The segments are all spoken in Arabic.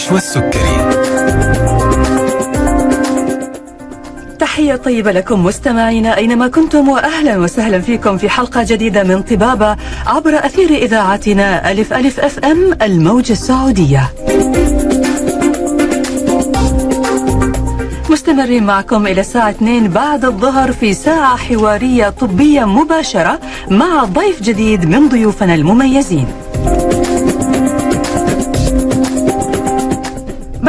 نشوى السكري. تحية طيبة لكم مستمعينا أينما كنتم وأهلا وسهلا فيكم في حلقة جديدة من طبابة عبر أثير إذاعتنا ألف ألف أف أم الموجة السعودية. مستمرين معكم إلى الساعة 2 بعد الظهر في ساعة حوارية طبية مباشرة مع ضيف جديد من ضيوفنا المميزين.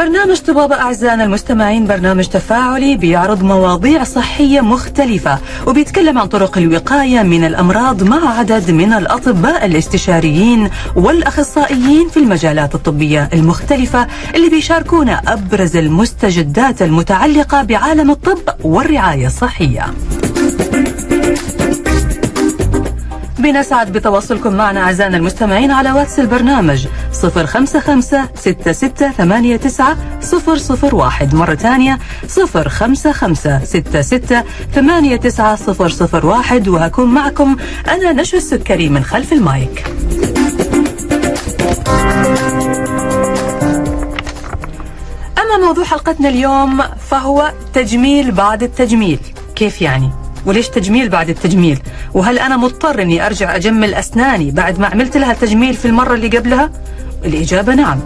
برنامج طبابة أعزائنا المستمعين برنامج تفاعلي بيعرض مواضيع صحية مختلفة وبيتكلم عن طرق الوقاية من الأمراض مع عدد من الأطباء الاستشاريين والأخصائيين في المجالات الطبية المختلفة اللي بيشاركونا أبرز المستجدات المتعلقة بعالم الطب والرعاية الصحية. بنسعد بتواصلكم معنا أعزائنا المستمعين على واتس البرنامج 055 6689 001 مرة ثانية 055 6689 001 وهكون معكم أنا نشوى السكري من خلف المايك أما موضوع حلقتنا اليوم فهو تجميل بعد التجميل كيف يعني؟ وليش تجميل بعد التجميل؟ وهل أنا مضطر أني أرجع أجمل أسناني بعد ما عملت لها التجميل في المرة اللي قبلها؟ الإجابة نعم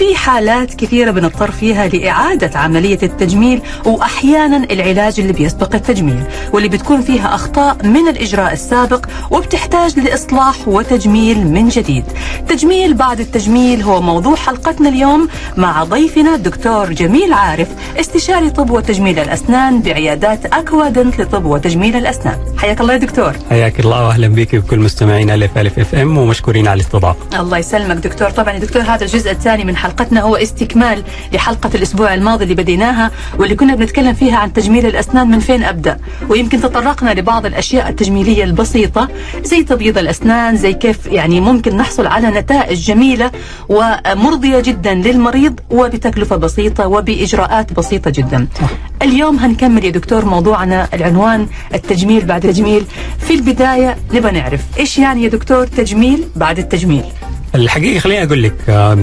في حالات كثيرة بنضطر فيها لإعادة عملية التجميل وأحيانا العلاج اللي بيسبق التجميل واللي بتكون فيها أخطاء من الإجراء السابق وبتحتاج لإصلاح وتجميل من جديد. تجميل بعد التجميل هو موضوع حلقتنا اليوم مع ضيفنا الدكتور جميل عارف استشاري طب وتجميل الأسنان بعيادات أكوادنت لطب وتجميل الأسنان. حياك الله يا دكتور. حياك الله واهلا بك وكل مستمعين ألف ألف أف إم ومشكورين على الاستضافة. الله يسلمك دكتور. طبعا دكتور هذا الجزء الثاني من حلقتنا هو استكمال لحلقة الأسبوع الماضي اللي بديناها واللي كنا بنتكلم فيها عن تجميل الأسنان من فين أبدأ. ويمكن تطرقنا لبعض الأشياء التجميلية البسيطة زي تبييض الأسنان زي كيف يعني ممكن نحصل على نتائج جميلة ومرضية جدا للمريض وبتكلفة بسيطة وبإجراءات بسيطة جدا. اليوم هنكمل يا دكتور موضوعنا العنوان التجميل بعد التجميل. في البداية نبى نعرف إيش يعني يا دكتور تجميل بعد التجميل؟ الحقيقة خليني أقول لك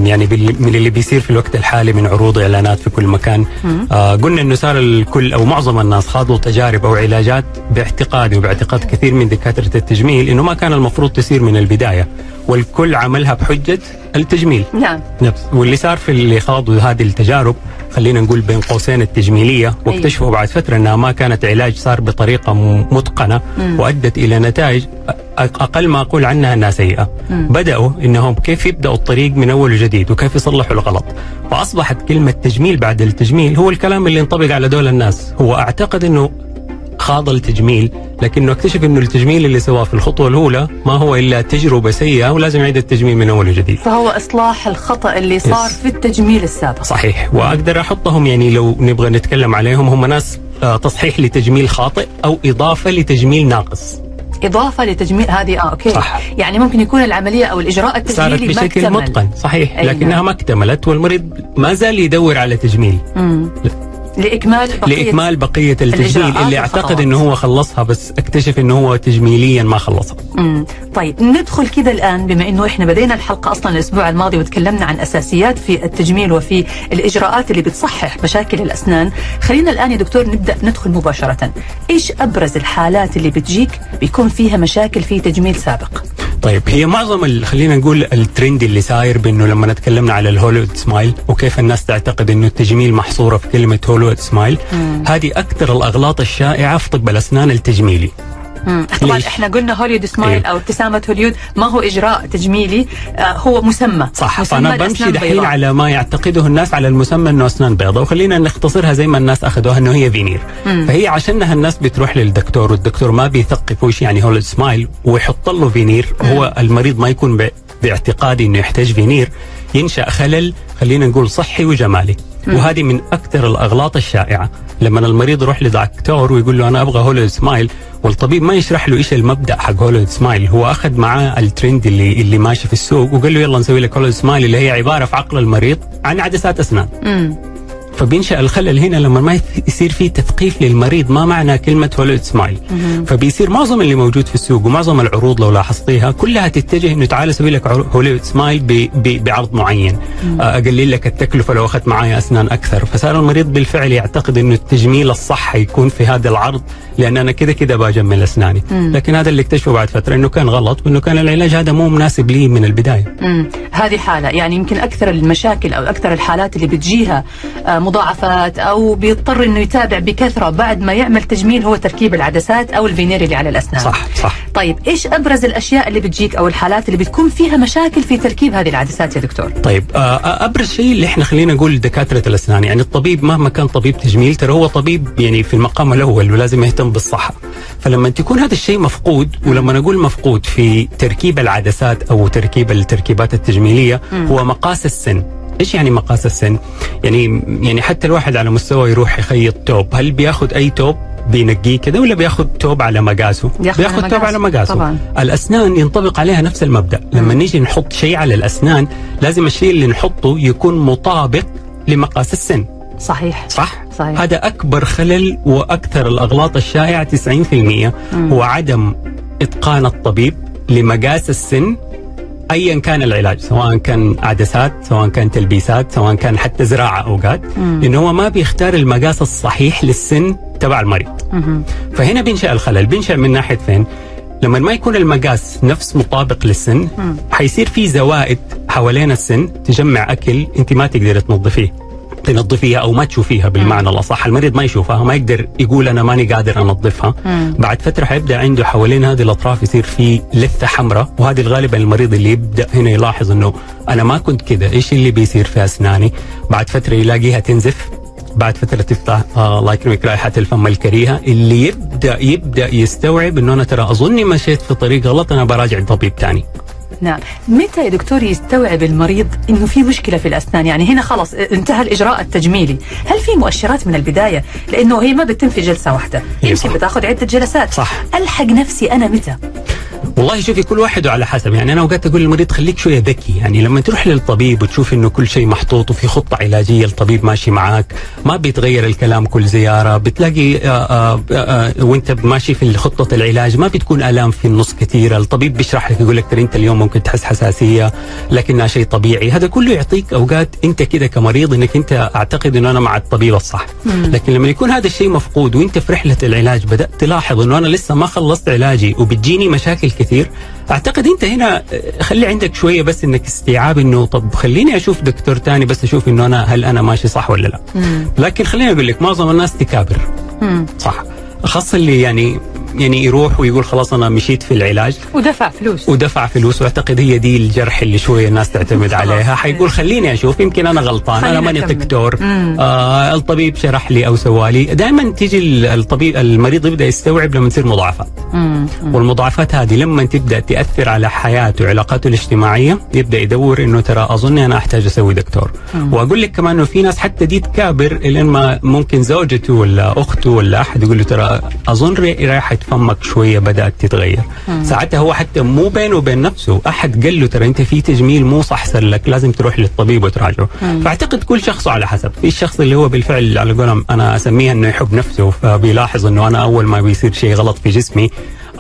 يعني من اللي بيصير في الوقت الحالي من عروض إعلانات في كل مكان. آه قلنا إنه صار الكل أو معظم الناس خاضوا تجارب أو علاجات باعتقادي وباعتقاد كثير من دكاترة التجميل إنه ما كان المفروض تصير من البداية والكل عملها بحجة التجميل. نعم. نفس. واللي صار في اللي خاضوا هذه التجارب خلينا نقول بين قوسين التجميلية واكتشفوا بعد فترة إنها ما كانت علاج صار بطريقة متقنة وأدت إلى نتائج أقل ما أقول عنها أنها سيئة. بدأوا إنهم كيف يبدأوا الطريق من أول وجديد وكيف يصلحوا الغلط. فأصبحت كلمة تجميل بعد التجميل هو الكلام اللي ينطبق على دول الناس. هو أعتقد إنه خاض التجميل لكنه اكتشف إنه التجميل اللي سواه في الخطوة الأولى ما هو إلا تجربة سيئة ولازم يعيد التجميل من أول وجديد. فهو إصلاح الخطأ اللي صار. في التجميل السابق. صحيح. وأقدر أحطهم يعني لو نبغى نتكلم عليهم هم ناس آه، تصحيح لتجميل خاطئ أو إضافة لتجميل ناقص. إضافة لتجميل هذه آه أوكي صح. يعني ممكن يكون العملية أو الإجراء صارت التجميلي ما بشكل اكتمل. متقن صحيح أي لكنها. ما اكتملت والمريض ما زال يدور على تجميل مم. لإكمال بقية لإكمال بقية التجميل اللي أعتقد. إنه هو خلصها بس أكتشف إنه هو تجميليا ما خلصها مم. طيب ندخل كده الآن بما أنه إحنا بدينا الحلقة أصلا الأسبوع الماضي وتكلمنا عن أساسيات في التجميل وفي الإجراءات اللي بتصحح مشاكل الأسنان خلينا الآن يا دكتور نبدأ ندخل مباشرة إيش أبرز الحالات اللي بتجيك بيكون فيها مشاكل في تجميل سابق طيب هي معظم ال- خلينا نقول الترند اللي صاير بأنه لما تكلمنا على ال Hollywood smile وكيف الناس تعتقد أنه التجميل محصورة في كلمة Hollywood smile هذه أكثر الأغلاط الشائعة في طب الأسنان التجميلي. طبعا؟ إحنا قلنا Hollywood smile إيه. أو ابتسامة هوليود ما هو إجراء تجميلي آه هو مسمى. صح مسمى فانا بمشي دحين. على ما يعتقده الناس على المسمى إنه أسنان بيضاء وخلينا نختصرها زي ما الناس أخذوها إنه هي فينير. فهي عشانها الناس بتروح للدكتور والدكتور ما بيثقف وش يعني Hollywood smile ويحط له فينير هو المريض ما يكون ب- باعتقادي إنه يحتاج فينير ينشأ خلل خلينا نقول صحي وجمالي. وهذه من أكثر الأغلاط الشائعة. لما المريض يروح لدكتور ويقول له أنا أبغى Hollywood smile والطبيب ما يشرح له إيش المبدأ حق Hollywood smile هو أخذ معاه الترند اللي اللي ماشي في السوق وقال له يلا نسوي لك Hollywood smile اللي هي عبارة في عقل المريض عن عدسات أسنان. فبينشأ الخلل هنا لما ما يصير في تثقيف للمريض ما معنى كلمة Hollywood smile فبيصير معظم اللي موجود في السوق ومعظم العروض لو لاحظتيها كلها تتجه إنه تعال أسوي لك Hollywood smile بعرض معين. آه، أقلل لك التكلفة لو أخذت معايا أسنان أكثر. فصار المريض بالفعل يعتقد إنه التجميل الصح حيكون في هذا العرض لأن أنا كده كده بجمل أسناني. لكن هذا اللي اكتشفه بعد فترة إنه كان غلط وإنه كان العلاج هذا مو مناسب لي من البداية. مم. هذه حالة يعني يمكن أكثر المشاكل أو أكثر الحالات اللي بتجيها آه، مضاعفات أو بيضطر إنه يتابع بكثرة بعد ما يعمل تجميل هو تركيب العدسات أو الفينير اللي على الأسنان. صح صح. طيب إيش أبرز الأشياء اللي بتجيك أو الحالات اللي بتكون فيها مشاكل في تركيب هذه العدسات يا دكتور؟ طيب آه، أبرز شيء اللي إحنا خلينا نقول دكاترة الأسنان يعني الطبيب مهما كان طبيب تجميل ترى هو طبيب يعني في المقام الأول ولازم يهتم بالصحة. فلما تكون هذا الشيء مفقود ولما نقول مفقود في تركيب العدسات أو تركيب التركيبات التجميلية هو مقاس السن. إيش يعني مقاس السن؟ يعني يعني حتى الواحد على مستوى يروح يخيط توب، هل بياخذ أي توب بينقيه كده ولا بياخذ توب على مقاسه؟ بياخذ توب. على مقاسه طبعاً. الأسنان ينطبق عليها نفس المبدأ لما نيجي نحط شيء على الأسنان لازم الشيء اللي نحطه يكون مطابق لمقاس السن صحيح صح صحيح. هذا أكبر خلل وأكثر الأغلاط الشائعة 90% هو عدم إتقان الطبيب لمقاس السن ايا كان العلاج سواء كان عدسات سواء كان تلبيسات سواء كان حتى زراعة أوقات لأنه هو ما بيختار المقاس الصحيح للسن تبع المريض. مهم. فهنا بينشأ الخلل. بينشأ من ناحية فين؟ لما ما يكون المقاس نفس مطابق للسن حيصير في زوائد حوالين السن تجمع أكل أنت ما تقدر تنظفيه. تنظفيها أو ما تشوفيها بالمعنى الأصح. المريض ما يشوفها ما يقدر يقول أنا ماني قادر أنظفها. بعد فترة حيبدأ عنده حوالين هذه الأطراف يصير في لثة حمراء وهذه غالبا المريض اللي يبدأ هنا يلاحظ إنه أنا ما كنت كده إيش اللي بيصير في أسناني؟ بعد فترة يلاقيها تنزف بعد فترة تفتح آه الله يكرمك رائحة الفم الكريهة اللي يبدأ يبدأ يستوعب إنه أنا ترى أظني مشيت في طريق غلط أنا براجع طبيب ثاني نعم متى يا دكتور يستوعب المريض إنه في مشكلة في الأسنان؟ يعني هنا خلاص انتهى الإجراء التجميلي. هل في مؤشرات من البداية؟ لأنه هي ما بتتم في جلسة واحدة. إيه يمكن. بتاخذ عدة جلسات. صح. ألحق نفسي أنا متى؟ والله شوفي كل واحد على حسب. يعني أنا أوقات أقول للمريض خليك شوية ذكي. يعني لما تروح للطبيب وتشوف إنه كل شيء محطوط وفي خطة علاجية الطبيب ماشي معاك ما بيتغير الكلام كل زيارة بتلاقي آآ آآ آآ وأنت ماشي في خطة العلاج ما بتكون آلام في النص كثيرة. الطبيب بيشرح لك يقول لك ترى أنت اليوم ممكن تحس حساسية لكنها شيء طبيعي. هذا كله يعطيك أوقات أنت كده كمريض إنك أنت أعتقد إنه أنا مع الطبيب الصح. لكن لما يكون هذا الشيء مفقود وأنت في رحلة العلاج بدأت تلاحظ إنه أنا لسه ما خلصت علاجي وبتجيني مشاكل كثير. أعتقد أنت هنا خلي عندك شوية بس إنك استيعاب إنه طب خليني أشوف دكتور تاني بس أشوف إنه أنا هل أنا ماشي صح ولا لا. لكن خليني أقول لك معظم الناس تكابر. صح. خاصة اللي يعني يعني يروح ويقول خلاص أنا مشيت في العلاج ودفع فلوس ودفع فلوس وأعتقد هي دي الجرح اللي شوية الناس تعتمد. عليها حيقول خليني أشوف يمكن أنا غلطان أنا ماني. دكتور. آه الطبيب شرح لي أو سوالي دائما تيجي ال- الطبيب المريض يبدأ يستوعب لما تصير مضاعفات مم. والمضاعفات هذه لما تبدأ تأثر على حياته وعلاقاته الاجتماعية يبدأ يدور إنه ترى أظن أنا أحتاج أسوي دكتور وأقول لك كمان إنه في ناس حتى دي تكابر لين ما ممكن زوجته ولا أخته ولا أحد يقول له ترى أظن ري- رائحه فمك شوية بدأت تتغير. ساعتها هو حتى مو بينه وبين نفسه أحد قال له ترى أنت في تجميل مو صح صار لك لازم تروح للطبيب وتراجعه. فأعتقد كل شخص على حسب. في الشخص اللي هو بالفعل على قولهم أنا أسميها إنه يحب نفسه فبيلاحظ إنه أنا أول ما بيصير شيء غلط في جسمي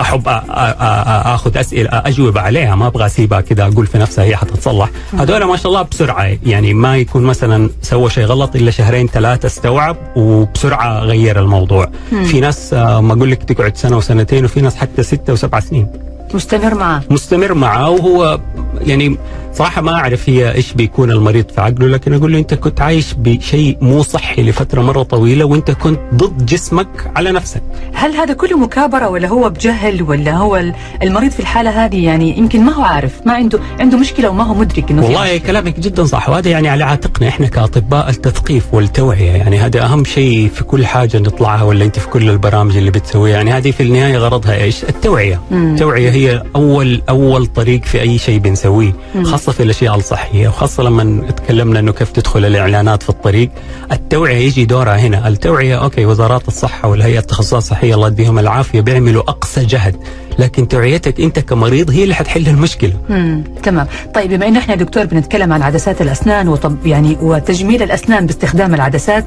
أحب أخذ أسئلة أجوب عليها ما أبغى اسيبها كذا أقول في نفسها هي حتتصلح. هذول ما شاء الله بسرعة يعني ما يكون مثلا سوى شيء غلط إلا شهرين ثلاثة استوعب وبسرعة غير الموضوع. في ناس آه، ما أقول لك تقعد سنة وسنتين وفي ناس حتى ستة وسبع سنين. مستمر معاه. مستمر معه وهو يعني صراحة ما أعرف هي إيش بيكون المريض في عقله لكن أقول له أنت كنت عايش بشيء مو صحي لفترة مرة طويلة وأنت كنت ضد جسمك على نفسك. هل هذا كله مكابرة ولا هو بجهل ولا هو ال- المريض في الحالة هذه يعني يمكن ما هو عارف ما عنده عنده مشكلة وما هو مدرك إنه في والله. كلامك جدا صح وهذا يعني على عاتقنا إحنا كأطباء التثقيف والتوعية. يعني هذا أهم شيء في كل حاجة نطلعها ولا أنت في كل البرامج اللي بتسويها. يعني هذه في النهاية غرضها إيش؟ التوعية، التوعية هي اول أول طريق في أي شيء بنسويه نسويه خاصة في الأشياء الصحية وخاصة لما تكلمنا إنه كيف تدخل الإعلانات في الطريق. التوعية يجي دورها هنا. التوعية أوكي وزارات الصحة والهيئات التخصصيه الصحية الله يديهم العافية بيعملوا أقصى جهد. لكن توعيتك انت كمريض هي اللي حتحل المشكلة. امم تمام. طيب بما انه إحنا دكتور بنتكلم عن عدسات الأسنان وطب يعني وتجميل الأسنان باستخدام العدسات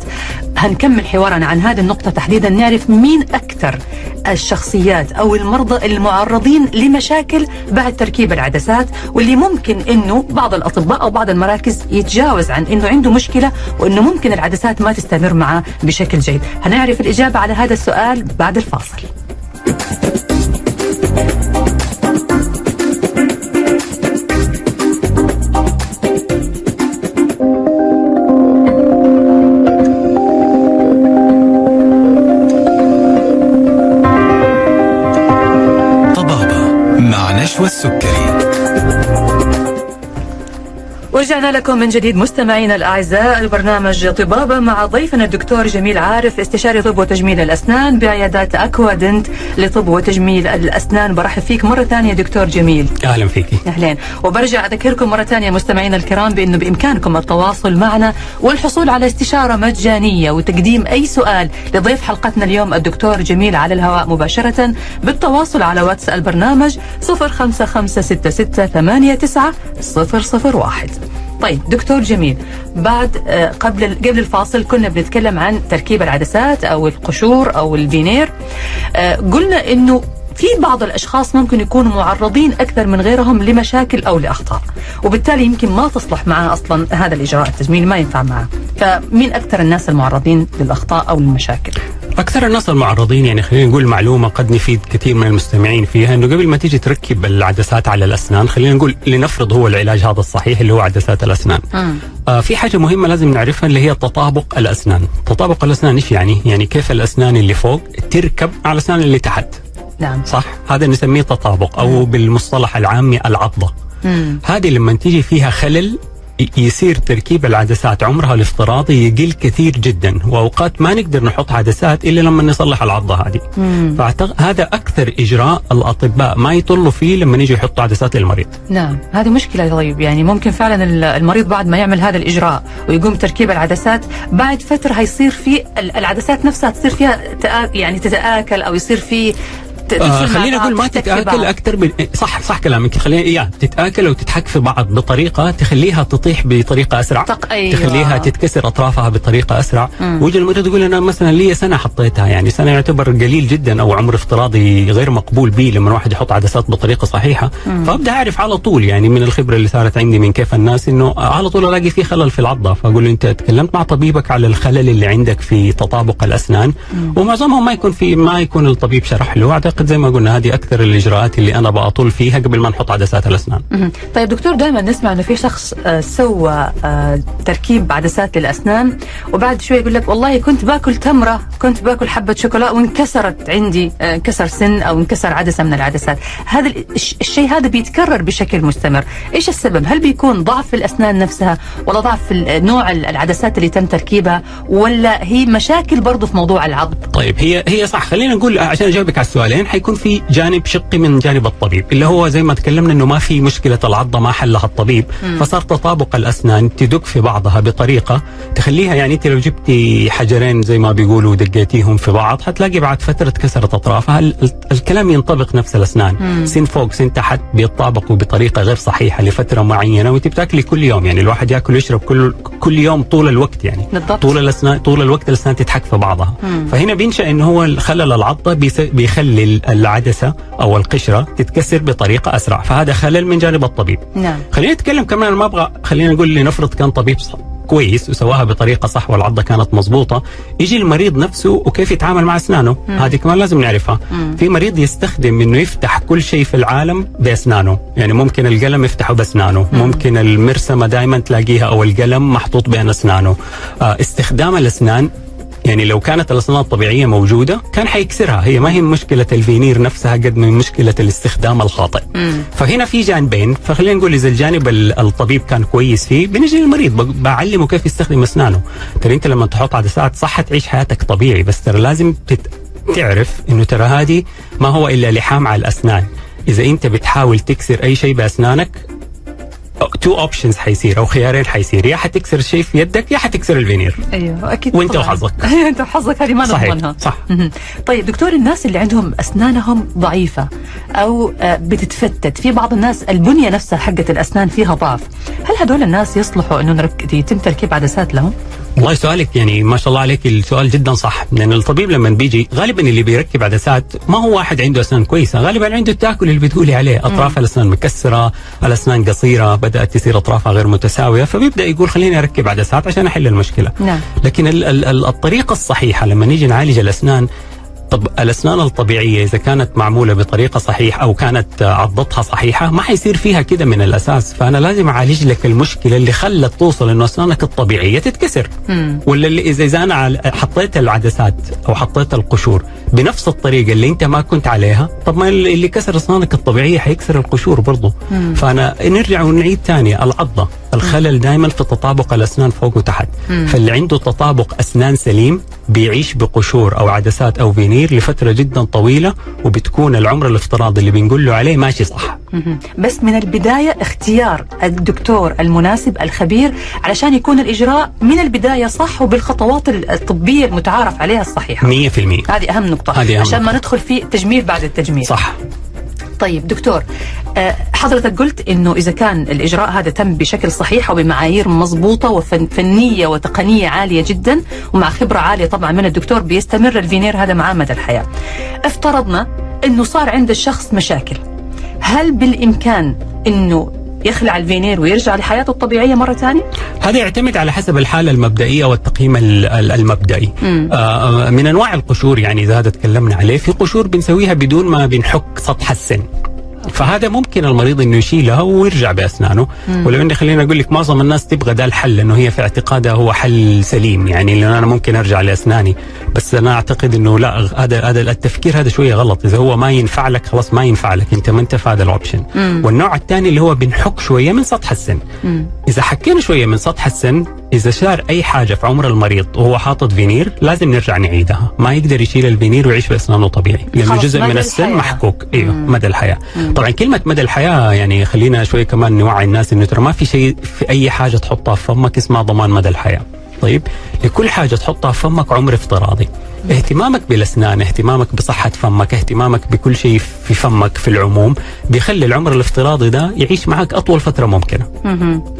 هنكمل حوارنا عن هذه النقطة تحديدا نعرف مين أكثر الشخصيات أو المرضى المعرضين لمشاكل بعد تركيب العدسات واللي ممكن إنه بعض الأطباء أو بعض المراكز يتجاوز عن إنه عنده مشكلة وإنه ممكن العدسات ما تستمر معه بشكل جيد. هنعرف الإجابة على هذا السؤال بعد الفاصل. مع نشوى السكري ورجعنا لكم من جديد مستمعينا الأعزاء البرنامج طبابة مع ضيفنا الدكتور جميل عارف استشاري طب وتجميل الأسنان بعيادات أكوادنت لطب وتجميل الأسنان. برحب فيك مرة ثانية دكتور جميل. أهلا فيكي. اهلين وبرجع أذكركم مرة ثانية مستمعينا الكرام بأنه بإمكانكم التواصل معنا والحصول على استشارة مجانية وتقديم أي سؤال لضيف حلقتنا اليوم الدكتور جميل على الهواء مباشرة بالتواصل على واتس البرنامج 0556689001 طيب دكتور جميل بعد آه، قبل قبل الفاصل كنا بنتكلم عن تركيب العدسات أو القشور أو الفينير. آه، قلنا إنه في بعض الأشخاص ممكن يكونوا معرضين أكثر من غيرهم لمشاكل أو لأخطاء وبالتالي يمكن ما تصلح معه أصلا هذا الإجراء التجميلي ما ينفع معه. فمين أكثر الناس المعرضين للأخطاء أو للمشاكل؟ أكثر الناس المعرضين يعني خلينا نقول معلومة قد نفيد كثير من المستمعين فيها إنه قبل ما تيجي تركب العدسات على الأسنان خلينا نقول لنفرض هو العلاج هذا الصحيح اللي هو عدسات الأسنان. آه في حاجة مهمة لازم نعرفها اللي هي تطابق الأسنان. تطابق الأسنان إيش يعني؟ يعني كيف الأسنان اللي فوق تركب على الأسنان اللي تحت. نعم. صح؟ هذا نسميه تطابق أو بالمصطلح العامي العضة. مم. هذه لما تيجي فيها خلل يصير تركيب العدسات عمرها الافتراضي يقل كثير جدا وأوقات ما نقدر نحط عدسات إلا لما نصلح العضة هذه. فهذا أكثر إجراء الأطباء ما يطلوا فيه لما يجوا يحطوا عدسات للمريض. نعم. هذه مشكلة طيب يعني ممكن فعلا ال- المريض بعد ما يعمل هذا الإجراء ويقوم بتركيب العدسات بعد فترة هيصير في ال- العدسات نفسها تصير فيها. يعني تتآكل أو يصير في آه خلينا نقول ما تتآكل. أكثر من صح صح كلامك. خلينا يا تتآكل أو تتحك في بعض بطريقة تخليها تطيح بطريقة أسرع. تق- أيوة. تخليها تتكسر أطرافها بطريقة أسرع. ويجي المريض يقول أنا مثلا لي سنة حطيتها يعني سنة يعتبر قليل جدا أو عمر افتراضي غير مقبول به لما الواحد يحط عدسات بطريقة صحيحة. فأبدأ أعرف على طول يعني من الخبرة اللي صارت عندي من كيف الناس إنه على طول ألاقي في خلل في العضة. فأقول له أنت تكلمت مع طبيبك على الخلل اللي عندك في تطابق الأسنان. ومعظمهم ما يكون في ما يكون الطبيب شرح له. أعتقد زي ما قلنا هذه أكثر الإجراءات اللي أنا بطول فيها قبل ما نحط عدسات الأسنان. طيب دكتور دائما نسمع إنه في شخص آه، سوى آه، تركيب عدسات للأسنان وبعد شوي يقول لك والله كنت باكل تمرة كنت باكل حبة شوكولا وانكسرت عندي آه، انكسر سن أو انكسر عدسة من العدسات. هذا ال- الش- الشيء هذا بيتكرر بشكل مستمر. إيش السبب؟ هل بيكون ضعف في الأسنان نفسها ولا ضعف في نوع ال- العدسات اللي تم تركيبها ولا هي مشاكل برضه في موضوع العظم طيب هي هي صح. خلينا نقول عشان أجاوبك على السؤالين حيكون في جانب شقي من جانب الطبيب اللي هو زي ما تكلمنا إنه ما في مشكلة العضة ما حلها الطبيب فصار تطابق الأسنان تدق في بعضها بطريقة تخليها يعني انت لو جبتي حجرين زي ما بيقولوا ودقيتيهم في بعض حتلاقي بعد فترة كسرت أطرافها ال- ال- الكلام ينطبق نفس الأسنان. سن فوق سن تحت بيتطابقوا بطريقة غير صحيحة لفترة معينة وانت بتاكلي كل يوم يعني الواحد ياكل ويشرب كل كل يوم طول الوقت يعني. بالضبط. طول الاسنان طول الوقت الأسنان تتحك في بعضها. فهنا بينشأ إنه هو خلل العضة بيخلي العدسة أو القشرة تتكسر بطريقة أسرع. فهذا خلل من جانب الطبيب. نعم. خلينا نتكلم كمان ما أبغى خلينا نقول لنفرض كان طبيب صح كويس وسواها بطريقة صح والعضة كانت مضبوطة يجي المريض نفسه وكيف يتعامل مع أسنانه؟ هذه كمان لازم نعرفها. في مريض يستخدم إنه يفتح كل شيء في العالم بأسنانه. يعني ممكن القلم يفتحه بأسنانه. ممكن المرسمة دائما تلاقيها أو القلم محطوط بين أسنانه. آه استخدام الأسنان يعني لو كانت الاسنان الطبيعيه موجودة كان حيكسرها. هي ما هي مشكلة الفينير نفسها قد من مشكلة الاستخدام الخاطئ. فهنا في جانبين. فخلينا نقول إذا الجانب ال- الطبيب كان كويس فيه بنجي للمريض. بعلمه كيف يستخدم أسنانه. ترى أنت لما تحط عدسات صح تعيش حياتك طبيعي بس ترى لازم تت... تعرف إنه ترى هذه ما هو إلا لحام على الأسنان. إذا أنت بتحاول تكسر أي شيء بأسنانك two options حيصير أو خيارين حيصير يا حتكسر شيء في يدك يا حتكسر الفينير أيوه أكيد وإنت. وحظك. أنت وحظك هذه ما صحيح، نضمنها صح. طيب دكتور الناس اللي عندهم أسنانهم ضعيفة أو آه، بتتفتت في بعض الناس البنية نفسها حقت الأسنان فيها ضعف هل هدول الناس يصلحوا إنه. يتم تركيب عدسات لهم والله سؤالك يعني ما شاء الله عليك السؤال جدا صح. لأن الطبيب لما بيجي غالبا اللي بيركب عدسات ما هو واحد عنده أسنان كويسة غالبا عنده التأكل اللي بتقولي عليه. أطراف الأسنان مكسرة الأسنان قصيرة بدأت تصير أطرافها غير متساوية فبيبدأ يقول خليني أركب عدسات عشان أحل المشكلة. نعم. لكن ال- ال- الطريقة الصحيحة لما نيجي نعالج الأسنان طب الأسنان الطبيعية إذا كانت معمولة بطريقة صحيحة أو كانت عضتها صحيحة ما حيصير فيها كده من الأساس. فأنا لازم أعالج لك المشكلة اللي خلت توصل إنه أسنانك الطبيعية تتكسر. ولا اللي إذا إذا أنا حطيت العدسات أو حطيت القشور بنفس الطريقة اللي أنت ما كنت عليها طب ما اللي اللي كسر أسنانك الطبيعية حيكسر القشور برضه فأنا نرجع ونعيد ثاني العضة. الخلل دائما في تطابق الأسنان فوق وتحت. فاللي عنده تطابق أسنان سليم بيعيش بقشور أو عدسات أو فينير لفترة جدا طويلة وبتكون العمر الافتراضي اللي بنقول له عليه ماشي صح. بس من البداية اختيار الدكتور المناسب الخبير علشان يكون الإجراء من البداية صح وبالخطوات الطبية المتعارف عليها الصحيحة. 100% هذه أهم نقطة. هذه أهم عشان ما نقطة. ندخل في تجميل بعد التجميل. صح. طيب دكتور آه، حضرتك قلت إنه إذا كان الإجراء هذا تم بشكل صحيح وبمعايير مضبوطة وفنية وتقنية عالية جدا ومع خبرة عالية طبعا من الدكتور بيستمر الفينير هذا معاه مدى الحياة. افترضنا إنه صار عند الشخص مشاكل. هل بالإمكان إنه يخلع الفينير ويرجع لحياته الطبيعية مرة ثانية؟ هذا يعتمد على حسب الحالة المبدئية والتقييم ال- ال- المبدئي. آه من أنواع القشور يعني إذا هذا تكلمنا عليه في قشور بنسويها بدون ما بنحك سطح السن. فهذا ممكن المريض إنه يشيلها ويرجع بأسنانه. ولو اني خليني أقول لك معظم الناس تبغى ده الحل لأنه هي في اعتقادها هو حل سليم يعني لأنه أنا ممكن أرجع لأسناني. بس أنا أعتقد إنه لا هذا هذا التفكير هذا شوية غلط. إذا هو ما ينفع لك خلاص ما ينفع لك أنت ما أنت في هذا ال option والنوع الثاني اللي هو بنحك شوية من سطح السن. إذا حكينا شوية من سطح السن إذا صار أي حاجة في عمر المريض وهو حاطط فينير لازم نرجع نعيدها. ما يقدر يشيل الفينير ويعيش بأسنانه طبيعي لأنه جزء من السن. محكوك. إيوه مدى الحياة. طبعا كلمة مدى الحياة يعني خلينا شوية كمان نوعي الناس إنه ترى ما في شيء في أي حاجة تحطها في فمك اسمها ضمان مدى الحياة. طيب؟ لكل حاجة تحطها في فمك عمر افتراضي. اهتمامك بالأسنان اهتمامك بصحة فمك اهتمامك بكل شيء في فمك في العموم بيخلي العمر الافتراضي ده يعيش معك أطول فترة ممكنة.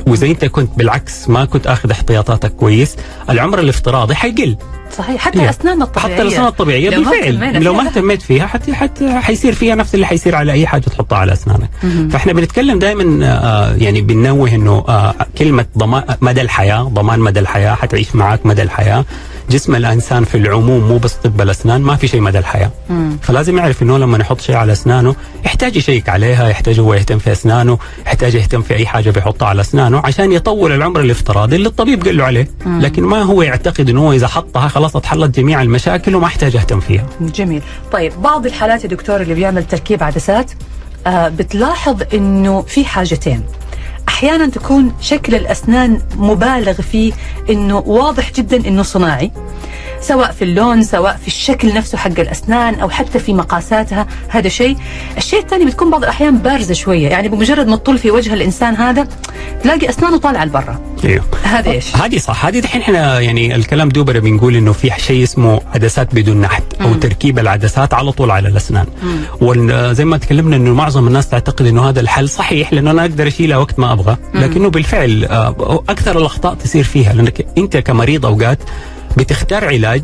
وإذا أنت كنت بالعكس ما كنت آخذ احتياطاتك كويس العمر الافتراضي حيقل. صحيح. حتى. اسناننا الطبيعيه حتى الأسنان الطبيعية لو بالفعل لو ما اهتميت فيها حتى حتى حيصير فيها نفس اللي حيصير على أي حاجة تحطها على أسنانك. فإحنا بنتكلم دائما آه يعني بننوه إنه آه كلمة ضمان مدى الحياة ضمان مدى الحياة حتعيش معك مدى الحياة. جسم الإنسان في العموم مو بس طب الأسنان ما في شيء مدى الحياة. فلازم يعرف إنه لما يحط شيء على أسنانه يحتاج يشيك عليها يحتاج هو يهتم في أسنانه يحتاج يهتم في أي حاجة بيحطها على أسنانه عشان يطول العمر الافتراضي اللي الطبيب قال له عليه. لكن ما هو يعتقد إنه إذا حطها خلاص اتحلت جميع المشاكل وما احتاج اهتم فيها. جميل. طيب بعض الحالات يا دكتور اللي بيعمل تركيب عدسات آه بتلاحظ إنه في حاجتين. أحيانا تكون شكل الأسنان مبالغ فيه إنه واضح جدا إنه صناعي. سواء في اللون سواء في الشكل نفسه حق الأسنان أو حتى في مقاساتها هذا شيء. الشيء الثاني بتكون بعض الأحيان بارزة شوية يعني بمجرد ما تطل في وجه الإنسان هذا تلاقي أسنانه طالعة لبرا. أيوه. هذا إيش؟ هذه صح. هذه دحين إحنا يعني الكلام دوبنا بنقول إنه في شيء اسمه عدسات بدون نحت أو تركيب العدسات على طول على الأسنان. وزي ما تكلمنا إنه معظم الناس تعتقد إنه هذا الحل صحيح لأنه أنا أقدر اشيلها وقت ما أبغى. لكنه بالفعل آه، أكثر الأخطاء تصير فيها لأنك أنت كمريض أوقات بتختار علاج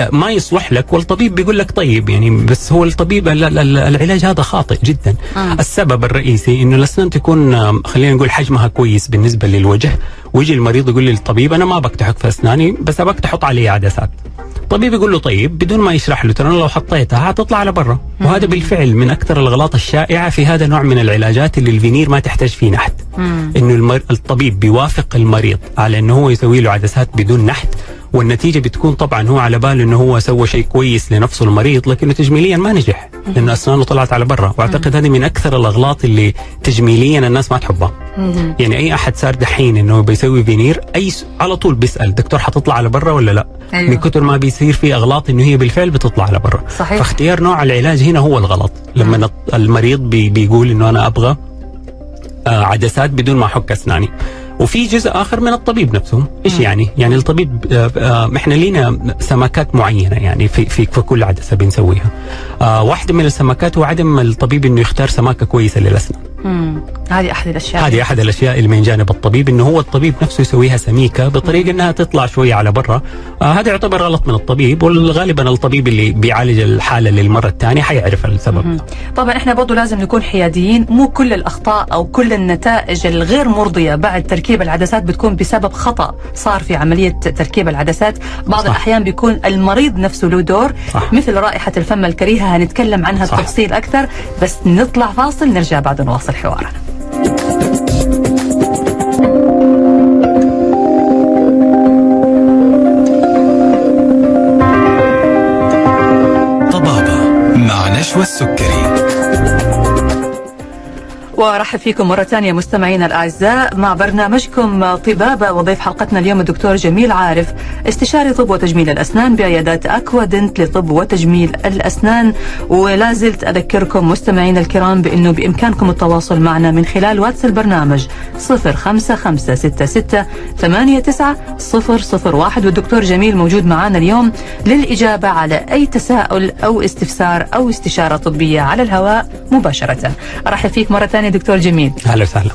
آه، ما يصلح لك والطبيب بيقول لك طيب يعني بس هو الطبيب ال- ال- ال- العلاج هذا خاطئ جدا. آه. السبب الرئيسي إنه الأسنان تكون خلينا نقول حجمها كويس بالنسبة للوجه. ويجي المريض يقول للطبيب أنا ما بكتحك في أسناني بس ابغاك تحط علي عدسات. الطبيب يقول له طيب بدون ما يشرح له ترى لو حطيتها حتطلع لبرا وهذا بالفعل من أكثر الأغلاط الشائعة في هذا النوع من العلاجات اللي الفينير ما تحتاج فيه نحت. إنه المر... الطبيب بيوافق المريض على إنه هو يسوي له عدسات بدون نحت. والنتيجة بتكون طبعا هو على باله إنه هو سوى شيء كويس لنفسه المريض لكنه تجميليا ما نجح لأنه أسنانه طلعت على برا. وأعتقد هذه من أكثر الأغلاط اللي تجميليا الناس ما تحبها. يعني أي أحد صار دحين إنه بيسوي فينير أي س... على طول بيسأل دكتور حتطلع على برا ولا لا؟ أيوة. من كثر ما بيصير في أغلاط إنه هي بالفعل بتطلع على برا. صحيح. فاختيار نوع العلاج هنا هو الغلط. لما المريض بي... بيقول إنه أنا أبغى آه، عدسات بدون ما أحك أسناني. وفي جزء آخر من الطبيب نفسه إيش يعني؟ يعني الطبيب آه، آه، إحنا لينا سمكات معينة يعني في في, في كل عدسة بنسويها. آه، واحدة من السمكات هو عدم الطبيب إنه يختار سماكة كويسة للأسنان. مم. هذه أحد الأشياء هذه أحد الأشياء اللي من جانب الطبيب إنه هو الطبيب نفسه يسويها سميكة بطريقة إنها تطلع شوية على برا آه هذا يعتبر غلط من الطبيب وغالبا الطبيب اللي بيعالج الحالة للمرة الثانية حيعرف السبب طبعا إحنا برضو لازم نكون حياديين مو كل الأخطاء أو كل النتائج الغير مرضية بعد تركيب العدسات بتكون بسبب خطأ صار في عملية تركيب العدسات بعض صح. الأحيان بيكون المريض نفسه له دور صح. مثل رائحة الفم الكريهة هنتكلم عنها. بتفصيل أكثر بس نطلع فاصل نرجع بعد نواصل حوارنا طبابة مع نشوى السكري. وأرحب فيكم مرة ثانية مستمعينا الأعزاء مع برنامجكم طبابة وضيف حلقتنا اليوم الدكتور جميل عارف استشاري طب وتجميل الأسنان بعيادات اكوادنت لطب وتجميل الأسنان. ولا زلت أذكركم مستمعينا الكرام بأنه بإمكانكم التواصل معنا من خلال واتس البرنامج 05566 89 والدكتور جميل موجود معنا اليوم للإجابة على أي تساؤل أو استفسار أو استشارة طبية على الهواء مباشرة. أرحب فيك مرة ثانية دكتور جميل أهلا وسهلا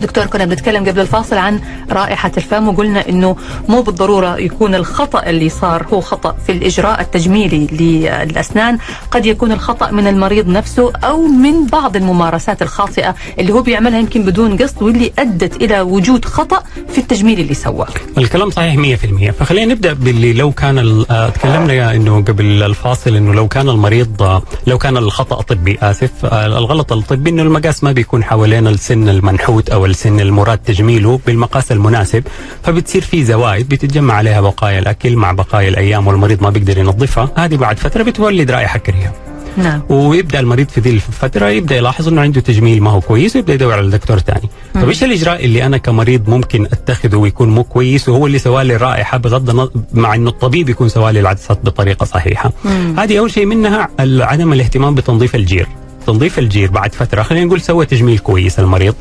دكتور كنا بنتكلم قبل الفاصل عن رائحة الفم وقلنا إنه مو بالضرورة يكون الخطأ اللي صار هو خطأ في الإجراء التجميلي للأسنان. قد يكون الخطأ من المريض نفسه أو من بعض الممارسات الخاطئة اللي هو بيعملها يمكن بدون قصد واللي أدت إلى وجود خطأ في التجميل اللي سواه. الكلام صحيح 100% فخلينا نبدأ باللي لو كان آه، تكلمنا إنه قبل الفاصل إنه لو كان المريض آه، لو كان الخطأ طبي آسف آه، الغلط الطبي إنه المقاس ما بيكون حوالين السن المنحوت أو السن المراد تجميله بالمقاس المناسب فبتصير في زوائد بتتجمع عليها بقايا الأكل مع بقايا الأيام والمريض ما بيقدر ينظفها. هذه بعد فترة بتولد رائحة كريهة. نعم. ويبدأ المريض في ذي الفترة يبدأ يلاحظ إنه عنده تجميل ما هو كويس ويبدأ يدور على دكتور ثاني طيب إيش الإجراء اللي أنا كمريض ممكن أتخذه ويكون مو كويس وهو اللي سوى لي الرائحه بغض النظر مع إنه الطبيب يكون سوى لي العدسات بطريقة صحيحة؟ هذه أول شيء منها عدم الاهتمام بتنظيف الجير. تنظيف الجير بعد فترة. خلينا نقول سوى تجميل كويس المريض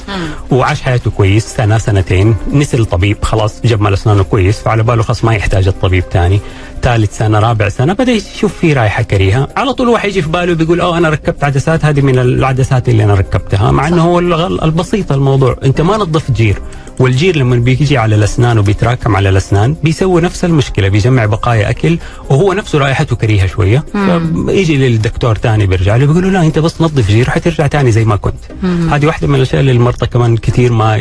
وعاش حياته كويس سنة سنتين نسي الطبيب خلاص جمل أسنانه كويس فعلى باله خلاص ما يحتاج الطبيب ثاني ثالث سنة رابع سنة بدأ يشوف في رائحه كريهة. على طول هو حيجي في باله بيقول آه أنا ركبت عدسات هذه من العدسات اللي أنا ركبتها. مع إنه هو البسيط الموضوع أنت ما نظفت جير. والجير لما بيجي على الأسنان وبيتراكم على الأسنان بيسوي نفس المشكلة بيجمع بقايا أكل وهو نفسه رائحته كريهة شوية. فيجي للدكتور ثاني بيرجع له بيقول له لا أنت بس نظف جير حترجع ثاني زي ما كنت. هذه واحدة من الأشياء اللي المرضى كمان كثير ما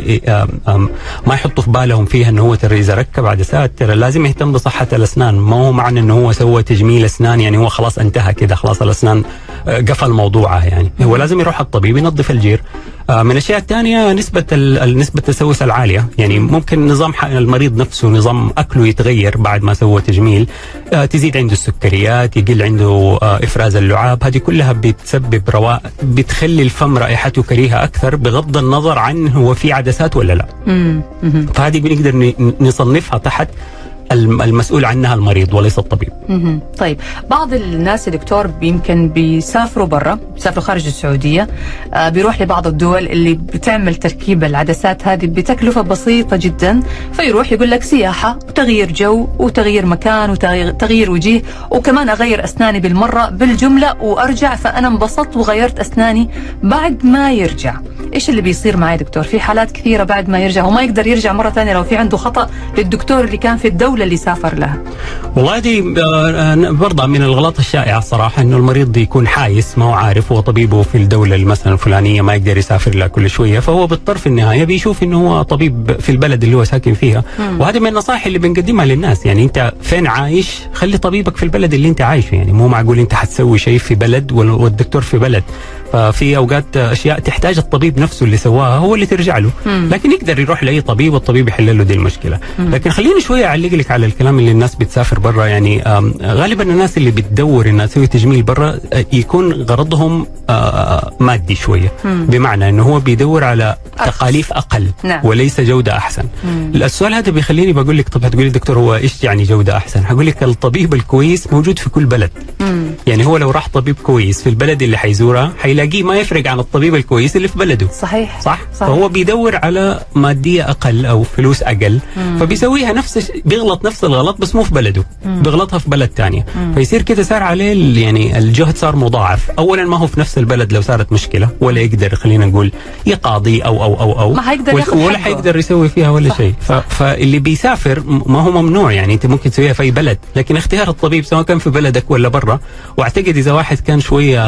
ما يحطوا في بالهم فيها إنه هو ترى إذا ركب عدسات ترى لازم يهتم بصحة الأسنان. ما هو معنى إنه هو سوى تجميل أسنان يعني هو خلاص انتهى كده خلاص الأسنان قفل موضوعها يعني. هو لازم يروح الطبيب ينظف الجير. آه، من الأشياء الثانية نسبة نسبة التسوس العالية. يعني ممكن نظام المريض نفسه نظام أكله يتغير بعد ما سوى تجميل. آه، تزيد عنده السكريات يقل عنده آه، إفراز اللعاب. هذه كلها بتسبب رواء بتخلي الفم رائحته كريهة أكثر بغض النظر عن هو في عدسات ولا لا. فهذه بنقدر نصنفها تحت المسؤول عنها المريض وليس الطبيب. طيب بعض الناس دكتور يمكن بيسافروا برا بيسافروا خارج السعودية آه بيروح لبعض الدول اللي بتعمل تركيب العدسات هذه بتكلفة بسيطة جدا فيروح يقول لك سياحة وتغيير جو وتغيير مكان وتغيير تغيير وجيه وكمان أغير أسناني بالمرة بالجملة وأرجع فأنا انبسطت وغيرت أسناني بعد ما يرجع. إيش اللي بيصير معي دكتور؟ في حالات كثيرة بعد ما يرجع وما يقدر يرجع مرة ثانية لو في عنده خطأ للدكتور اللي كان في الدولة اللي سافر لها. والله دي آه، آه، برضه من الغلط الشائعة الصراحة إنه المريض يكون حايس ما هو عارف هو طبيبه في الدولة اللي مثلا الفلانية ما يقدر يسافر لها كل شوية فهو بيضطر في النهاية بيشوف إنه هو طبيب في البلد اللي هو ساكن فيها. وهذه من النصائح اللي بنقدمها للناس يعني أنت فين عايش؟ خلي طبيبك في البلد اللي أنت عايشه يعني مو معقول أنت حتسوي شيء في بلد وال- والدكتور في بلد. ففي أوقات أشياء تحتاج الطبيب نفسه اللي سواها هو اللي ترجع له لكن يقدر يروح لأي طبيب والطبيب يحل له دي المشكلة لكن خليني شوية أعلق لك على الكلام اللي الناس بتسافر برا يعني غالبا الناس اللي بتدور إنها تسوي تجميل برا آه، يكون غرضهم آه، مادي شوية مم. بمعنى إنه هو بيدور على أرخص. تقاليف أقل نعم. وليس جودة أحسن مم. السؤال هذا بيخليني بقول لك طب هتقولي دكتور هو إيش يعني جودة أحسن هقول لك الطبيب الكويس موجود في كل بلد مم. يعني هو لو راح طبيب كويس في البلد اللي حيزورها حيلاقيه ما يفرق عن الطبيب الكويس اللي في بلده صحيح صح؟ صحيح. فهو بيدور على مادية أقل أو فلوس أقل مم. فبيسويها نفس بيغلط نفس الغلط بس مو في بلده مم. بيغلطها في بلد ثانية. فيصير كده صار عليه ال- يعني الجهد صار مضاعف اولا ما هو في نفس البلد لو صارت مشكلة ولا يقدر خلينا نقول يقاضي أو أو أو أو ما حيقدر ولا. حيقدر يسوي فيها ولا صح، شيء. صح. فاللي بيسافر ما هو ممنوع يعني أنت ممكن تسويها في أي بلد لكن اختيار الطبيب سواء كان في بلدك ولا برا وأعتقد إذا واحد كان شوية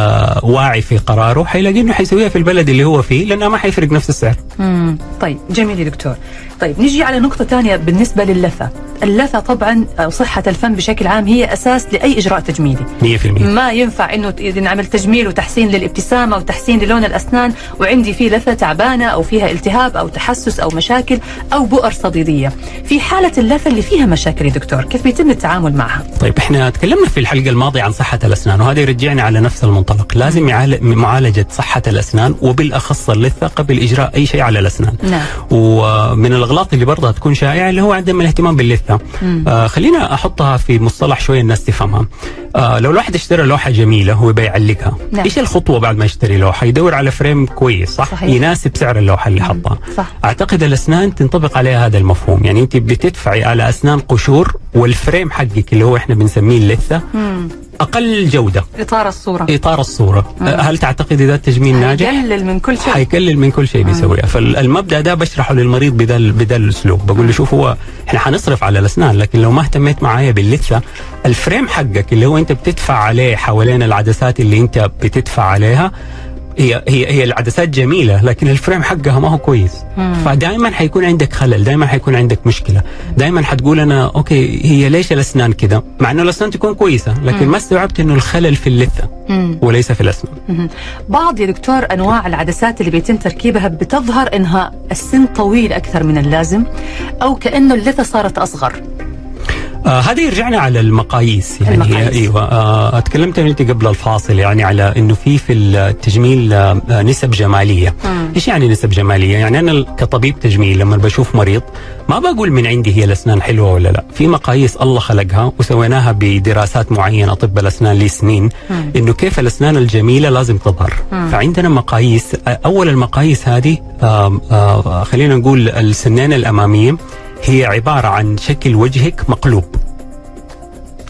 واعي في قراره حيلاقي إنه حيسويها في البلد اللي هو فيه لانها ما حيفرق نفس السعر مم. طيب جميل يا دكتور طيب نجي على نقطة ثانية بالنسبة للثة اللثة طبعا أو صحة الفم بشكل عام هي أساس لأي إجراء تجميلي 100% ما ينفع إنه ت- نعمل تجميل وتحسين للابتسامة وتحسين للون الأسنان وعندي في لثة تعبانة أو فيها التهاب أو تحسس أو مشاكل أو بؤر صديدية. في حالة اللثة اللي فيها مشاكل يا دكتور، كيف بيتم التعامل معها؟ طيب إحنا تكلمنا في الحلقة الماضية عن صحة الأسنان وهذا يرجعنا على نفس المنطلق لازم معالجة صحة الأسنان وبالأخص اللثة قبل إجراء أي شيء على الأسنان نعم. ومن الأغلاط اللي برضه تكون شائعة اللي هو عدم الاهتمام باللثة. آه خلينا أحطها في مصطلح شوية الناس تفهمها آه لو الواحد اشترى لوحة جميلة هو بيعلقها نعم. إيش الخطوة بعد ما يشتري لوحة يدور على فريم كويس صح صحيح. يناسب سعر اللوحة اللي حطها صح. أعتقد الأسنان تنطبق عليها هذا المفهوم يعني أنت بتدفعي على أسنان قشور والفريم حقك اللي هو إحنا بنسميه اللثة مم. أقل جوده إطار الصورة. إطار الصورة. مم. هل تعتقد إذا التجميل ناجح؟ يقلل من كل شيء. حيقلل من كل شيء بيسويها. فالمبدأ ده بشرحه للمريض بدا بدا الأسلوب. بقول له شوف هو إحنا حنصرف على الأسنان لكن لو ما اهتميت معايا باللثة ال frame حقك اللي هو أنت بتدفع عليه حوالين العدسات اللي أنت بتدفع عليها هي هي هي العدسات جميلة لكن ال frame حقها ما هو كويس مم. فدائما حيكون عندك خلل دائما حيكون عندك مشكلة دائما حتقول أنا okay هي ليش الأسنان كذا مع إنه الأسنان تكون كويسة لكن مم. ما استوعبت إنه الخلل في اللثة مم. وليس في الأسنان مهم. بعض يا دكتور أنواع العدسات اللي بيتم تركيبها بتظهر إنها السن طويل أكثر من اللازم أو كأنه اللثة صارت أصغر آه هذا يرجعنا على المقاييس يعني المقاييس. أيوه آه تكلمت انت قبل الفاصل يعني على إنه في في التجميل آه آه، نسب جمالية مم. إيش يعني نسب جمالية يعني أنا كطبيب تجميل لما بشوف مريض ما بقول من عندي هي الأسنان حلوة ولا لا في مقاييس الله خلقها وسويناها بدراسات معينة طب الأسنان لسنين. إنه كيف الأسنان الجميلة لازم تظهر. فعندنا مقاييس أول المقاييس هذه آه آه خلينا نقول السنين الأمامية هي عبارة عن شكل وجهك مقلوب.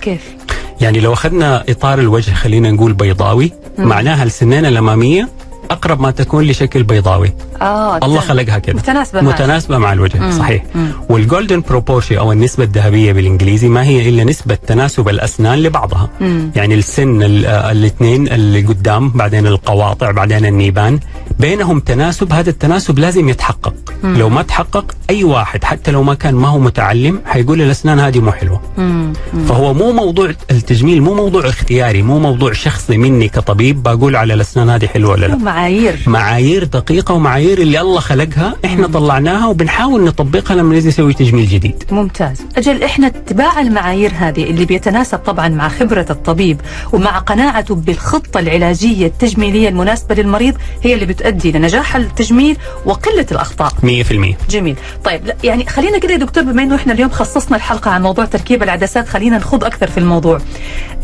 كيف؟ يعني لو أخذنا إطار الوجه خلينا نقول بيضاوي مم. معناها السنين الأمامية أقرب ما تكون لشكل بيضاوي. آه الله خلقها كده متناسبة. متناسبة مع الوجه مم. صحيح مم. وال golden proportion أو النسبة الذهبية بالإنجليزي ما هي إلا نسبة تناسب الأسنان لبعضها مم. يعني السن الاثنين اللي قدام بعدين القواطع بعدين النيبان بينهم تناسب هذا التناسب لازم يتحقق مم. لو ما تحقق أي واحد حتى لو ما كان ما هو متعلم حيقول الأسنان هذه مو حلوة مم. فهو مو موضوع التجميل مو موضوع اختياري مو موضوع شخصي مني كطبيب بقول على الأسنان هذه حلوة ولا لا معايير معايير دقيقة ومعايير اللي الله خلقها إحنا طلعناها وبنحاول نطبقها لما نجي نسوي تجميل جديد. ممتاز. أجل إحنا اتباع المعايير هذه اللي بيتناسب طبعا مع خبرة الطبيب ومع قناعته بالخطة العلاجية التجميلية المناسبة للمريض هي اللي بتؤدي لنجاح التجميل وقلة الأخطاء. 100% جميل. طيب يعني خلينا كده يا دكتور بما إنه إحنا اليوم خصصنا الحلقة عن موضوع تركيب العدسات خلينا نخوض أكثر في الموضوع.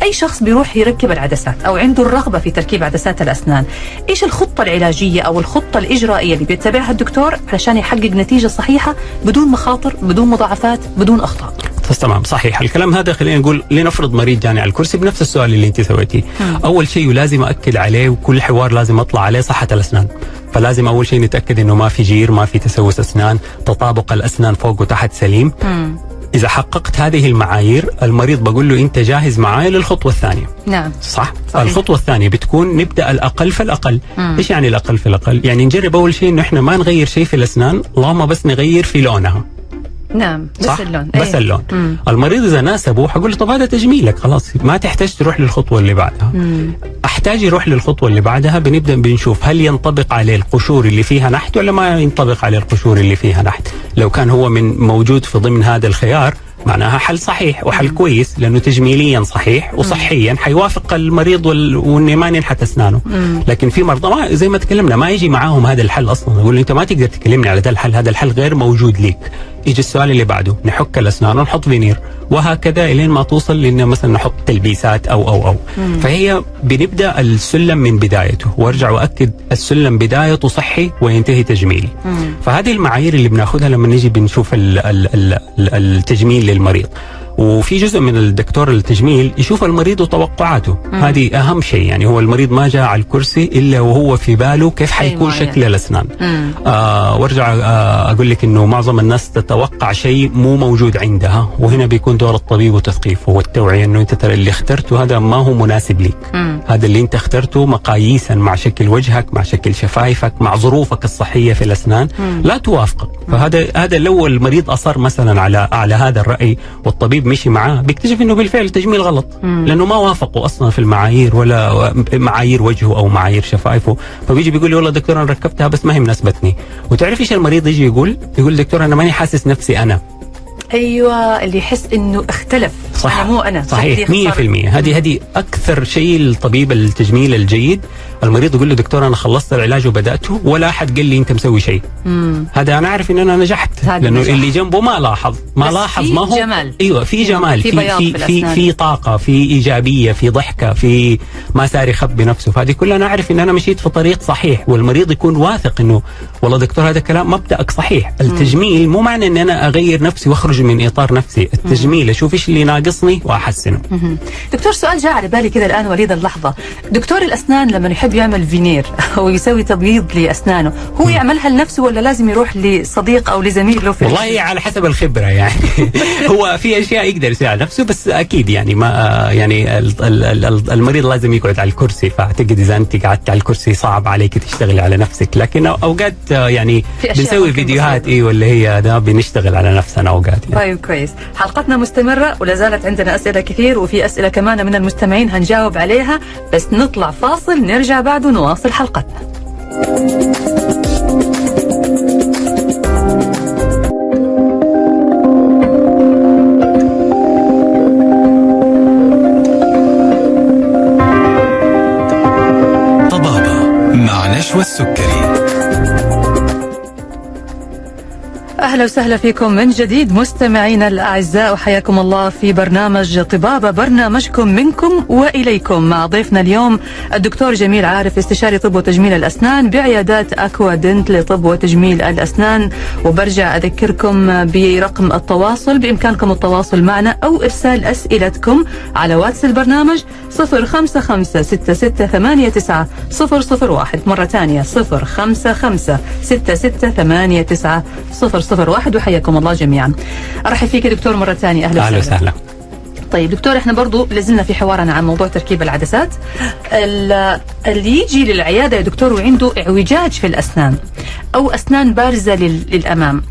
أي شخص بيروح يركب العدسات أو عنده الرغبة في تركيب عدسات الأسنان إيش الخطة العلاجية أو الخطة الإجرائية اللي بيتبعها الدكتور علشان يحقق نتيجة صحيحة بدون مخاطر بدون مضاعفات بدون أخطاء. بس تمام صحيح. الكلام هذا خلينا نقول لنفرض مريض جاني على الكرسي بنفس السؤال اللي انت سويتيه. أول شيء لازم أكد عليه وكل حوار لازم أطلع عليه صحة الأسنان. فلازم أول شيء نتأكد إنه ما في جير ما في تسوس أسنان تطابق الأسنان فوق وتحت سليم. مم. إذا حققت هذه المعايير المريض بقول له أنت جاهز معايا للخطوة الثانية نعم صح؟ صحيح. الخطوة الثانية بتكون نبدأ الأقل فالأقل مم. إيش يعني الأقل في الأقل؟ يعني نجرب أول شيء إنه إحنا ما نغير شيء في الأسنان اللهم بس نغير في لونها نعم بس صح؟ اللون بس أيه. اللون مم. المريض إذا ناسبه حقول له طب هذا تجميلك خلاص. ما تحتاج تروح للخطوة اللي بعدها. مم. أحتاج يروح للخطوة اللي بعدها بنبدأ بنشوف هل ينطبق عليه القشور اللي فيها نحت ولا ما ينطبق عليه القشور اللي فيها نحت. لو كان هو من موجود في ضمن هذا الخيار معناها حل صحيح وحل كويس لأنه تجميليا صحيح وصحيا حيوافق المريض وال... وإنه ما ينحت أسنانه. لكن في مرضى ما زي ما تكلمنا ما يجي معاهم هذا الحل أصلا. يقول أنت ما تقدر تكلمني على هذا الحل هذا الحل غير موجود ليك. يجي السؤال اللي بعده. نحك الأسنان ونحط فينير. وهكذا إلين ما توصل لأن مثلا نحط تلبيسات أو أو أو. مم. فهي بنبدأ السلم من بدايته. وأرجع وأكد السلم بدايته صحي وينتهي تجميلي. مم. فهذه المعايير اللي بناخذها لما نيجي بنشوف ال ال ال التجميل للمريض. وفي جزء من الدكتور التجميل يشوف المريض وتوقعاته. مم. هذه أهم شيء يعني هو المريض ما جاء على الكرسي إلا وهو في باله كيف حيكون شكل الأسنان. آه وارجع آه أقول لك إنه معظم الناس تتوقع شيء مو موجود عندها وهنا بيكون دور الطبيب وتثقيفه والتوعيه إنه أنت ترى اللي اخترته هذا ما هو مناسب لك. مم. هذا اللي أنت اخترته مقاييسا مع شكل وجهك مع شكل شفايفك مع ظروفك الصحية في الأسنان. مم. لا توافقك. فهذا هذا لو المريض أصر مثلا على على هذا الرأي والطبيب مشي معاه بيكتشف إنه بالفعل التجميل غلط. مم. لأنه ما وافقوا أصلا في المعايير ولا معايير وجهه أو معايير شفايفه فبيجي بيقول لي والله دكتور أنا ركبتها بس ما هي مناسبتني. وتعرف إيش المريض يجي يقول؟ يقول دكتور أنا ماني حاسس نفسي أنا. أيوه اللي يحس إنه اختلف. صح أنا مو أنا صحيح. 100% هذه هذه أكثر شيء الطبيب التجميل الجيد. المريض يقول له دكتور أنا خلصت العلاج وبدأته ولا أحد قال لي أنت مسوي شيء. هذا أنا عارف إن أنا نجحت لأنه نجح. اللي جنبه ما لاحظ. ما لاحظ ما هو جمال. أيوه في جمال في في في, في, في طاقة في إيجابية في ضحكة في ما صار يخبي نفسه فهذه كلها أنا أعرف إن أنا مشيت في طريق صحيح والمريض يكون واثق إنه والله دكتور هذا كلام مبدأك صحيح. التجميل مو معنى إن أنا أغير نفسي وأخرج من إطار نفسي. التجميل أشوف إيش اللي ناقصني واحسنه دكتور سؤال جاء على بالي كذا الآن وليد اللحظة. دكتور الأسنان لما يحب يعمل فينير أو يسوي تبييض لأسنانه هو يعملها لنفسه ولا لازم يروح لصديق أو لزميل له في والله على حسب الخبرة يعني. هو في أشياء يقدر يسويها نفسه بس أكيد يعني ما يعني المريض لازم يقعد على الكرسي. فأعتقد إذا أنت قعدت على الكرسي صعب عليك تشتغلي على نفسك. لكن أوقات يعني بنسوي فيديوهات إي واللي هي ده بنشتغل على نفسنا أوقات. طيب كويس حلقتنا مستمرة ولا زالت عندنا أسئلة كثير وفي أسئلة كمان من المستمعين هنجاوب عليها بس نطلع فاصل نرجع بعد ونواصل حلقتنا. طبابة مع نشوى السكري. أهلا وسهلا فيكم من جديد مستمعينا الأعزاء وحياكم الله في برنامج طبابه برنامجكم منكم وإليكم. مع ضيفنا اليوم الدكتور جميل عارف استشاري طب وتجميل الأسنان بعيادات أكوا دنت لطب وتجميل الأسنان. وبرجع أذكركم برقم التواصل بإمكانكم التواصل معنا أو إرسال أسئلتكم على واتس البرنامج 055 6689 001 مرة ثانية 055 6689 صفر واحد وحياكم الله جميعا. أرحب فيك دكتور مرة ثانية. أهلا, أهلا وسهلا. طيب دكتور إحنا برضو لازلنا في حوارنا عن موضوع تركيب العدسات. اللي يجي للعيادة يا دكتور وعنده اعوجاج في الأسنان. أو أسنان بارزة للأمام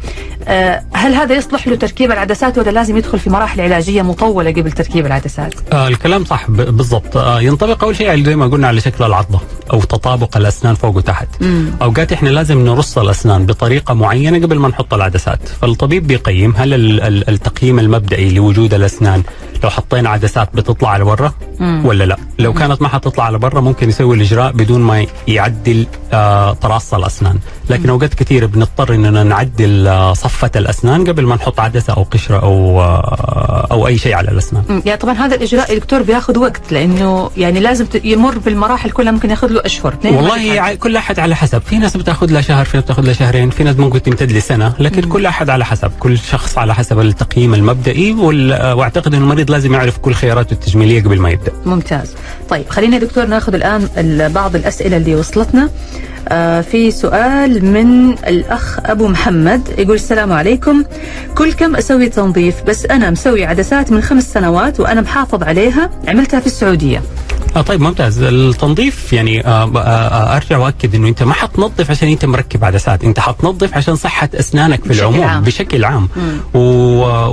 آه، هل هذا يصلح له تركيب العدسات ولا لازم يدخل في مراحل علاجية مطولة قبل تركيب العدسات؟ آه الكلام صح بالضبط آه ينطبق أول شيء زي ما قلنا على شكل العضة أو تطابق الأسنان فوق وتحت. مم. أوقات إحنا لازم نرص الأسنان بطريقة معينة قبل ما نحط العدسات، فالطبيب بيقيم هل التقييم المبدئي لوجود الأسنان لو حطينا عدسات بتطلع لبرا ولا لا لو. كانت ما حتطلع لبرا ممكن يسوي الإجراء بدون ما يعدل آه تراص الأسنان لكن أوقات كثير بنضطر إننا نعدل آه صفة الأسنان قبل ما نحط عدسة أو قشرة أو آه أو أي شيء على الأسنان. يعني طبعا هذا الإجراء يا دكتور بياخذ وقت لأنه يعني لازم يمر بالمراحل كلها ممكن ياخذ له أشهر. والله كل أحد على حسب. في ناس بتاخذ لها شهر في ناس بتاخذ لها شهرين في ناس ممكن تمتد لسنة لكن مم. كل أحد على حسب. كل شخص على حسب التقييم المبدئي وأعتقد ان المريض لازم يعرف كل خياراته التجميلية قبل ما يبدأ. ممتاز. طيب خلينا دكتور ناخذ الآن بعض الأسئلة اللي وصلتنا. آه في سؤال من الأخ أبو محمد يقول السلام عليكم. كل كم أسوي تنظيف بس أنا مسوي عدسات من خمس سنوات وأنا محافظ عليها؟ عملتها في السعودية. آه طيب ممتاز. التنظيف يعني آه آه آه أرجع وأكد إنه أنت ما حتنظف عشان أنت مركب عدسات أنت حتنظف عشان صحة أسنانك في بشكل العموم عام. بشكل عام. و...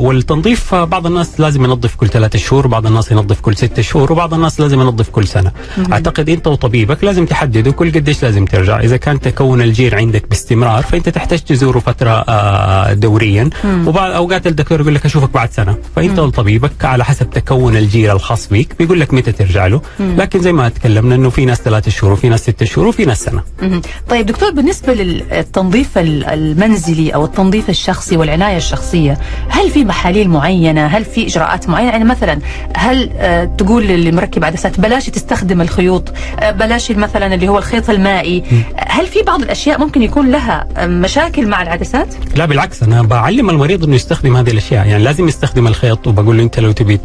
والتنظيف آه، بعض الناس لازم ينظف كل ثلاثة شهور بعض الناس ينظف كل ستة شهور وبعض الناس لازم ينظف كل سنة. أعتقد أنت وطبيبك لازم تحددوا كل قديش لازم ترجع. إذا كان تكون الجير عندك باستمرار فأنت تحتاج تزوره فترة آه دوريا. وبعض أوقات الدكتور يقول لك أشوفك بعد سنة. فأنت وطبيبك على حسب تكون الجير الخاص بيك بيقول لك متى ترجع له. لكن زي ما تكلمنا إنه في ناس ثلاثة شهور وفي ناس ستة شهور وفي ناس سنة. طيب دكتور بالنسبة للتنظيف ال- المنزلي أو التنظيف الشخصي والعناية الشخصية هل في محاليل معينة؟ هل في إجراءات معينة؟ يعني مثلا هل آه تقول للي مركب عدسات بلاش تستخدم الخيوط آه بلاش مثلا اللي هو الخيط المائي. هل في بعض الأشياء ممكن يكون لها آه، مشاكل مع العدسات؟ لا بالعكس أنا بعلم المريض إنه يستخدم هذه الأشياء. يعني لازم يستخدم الخيط وبقول له أنت لو تبي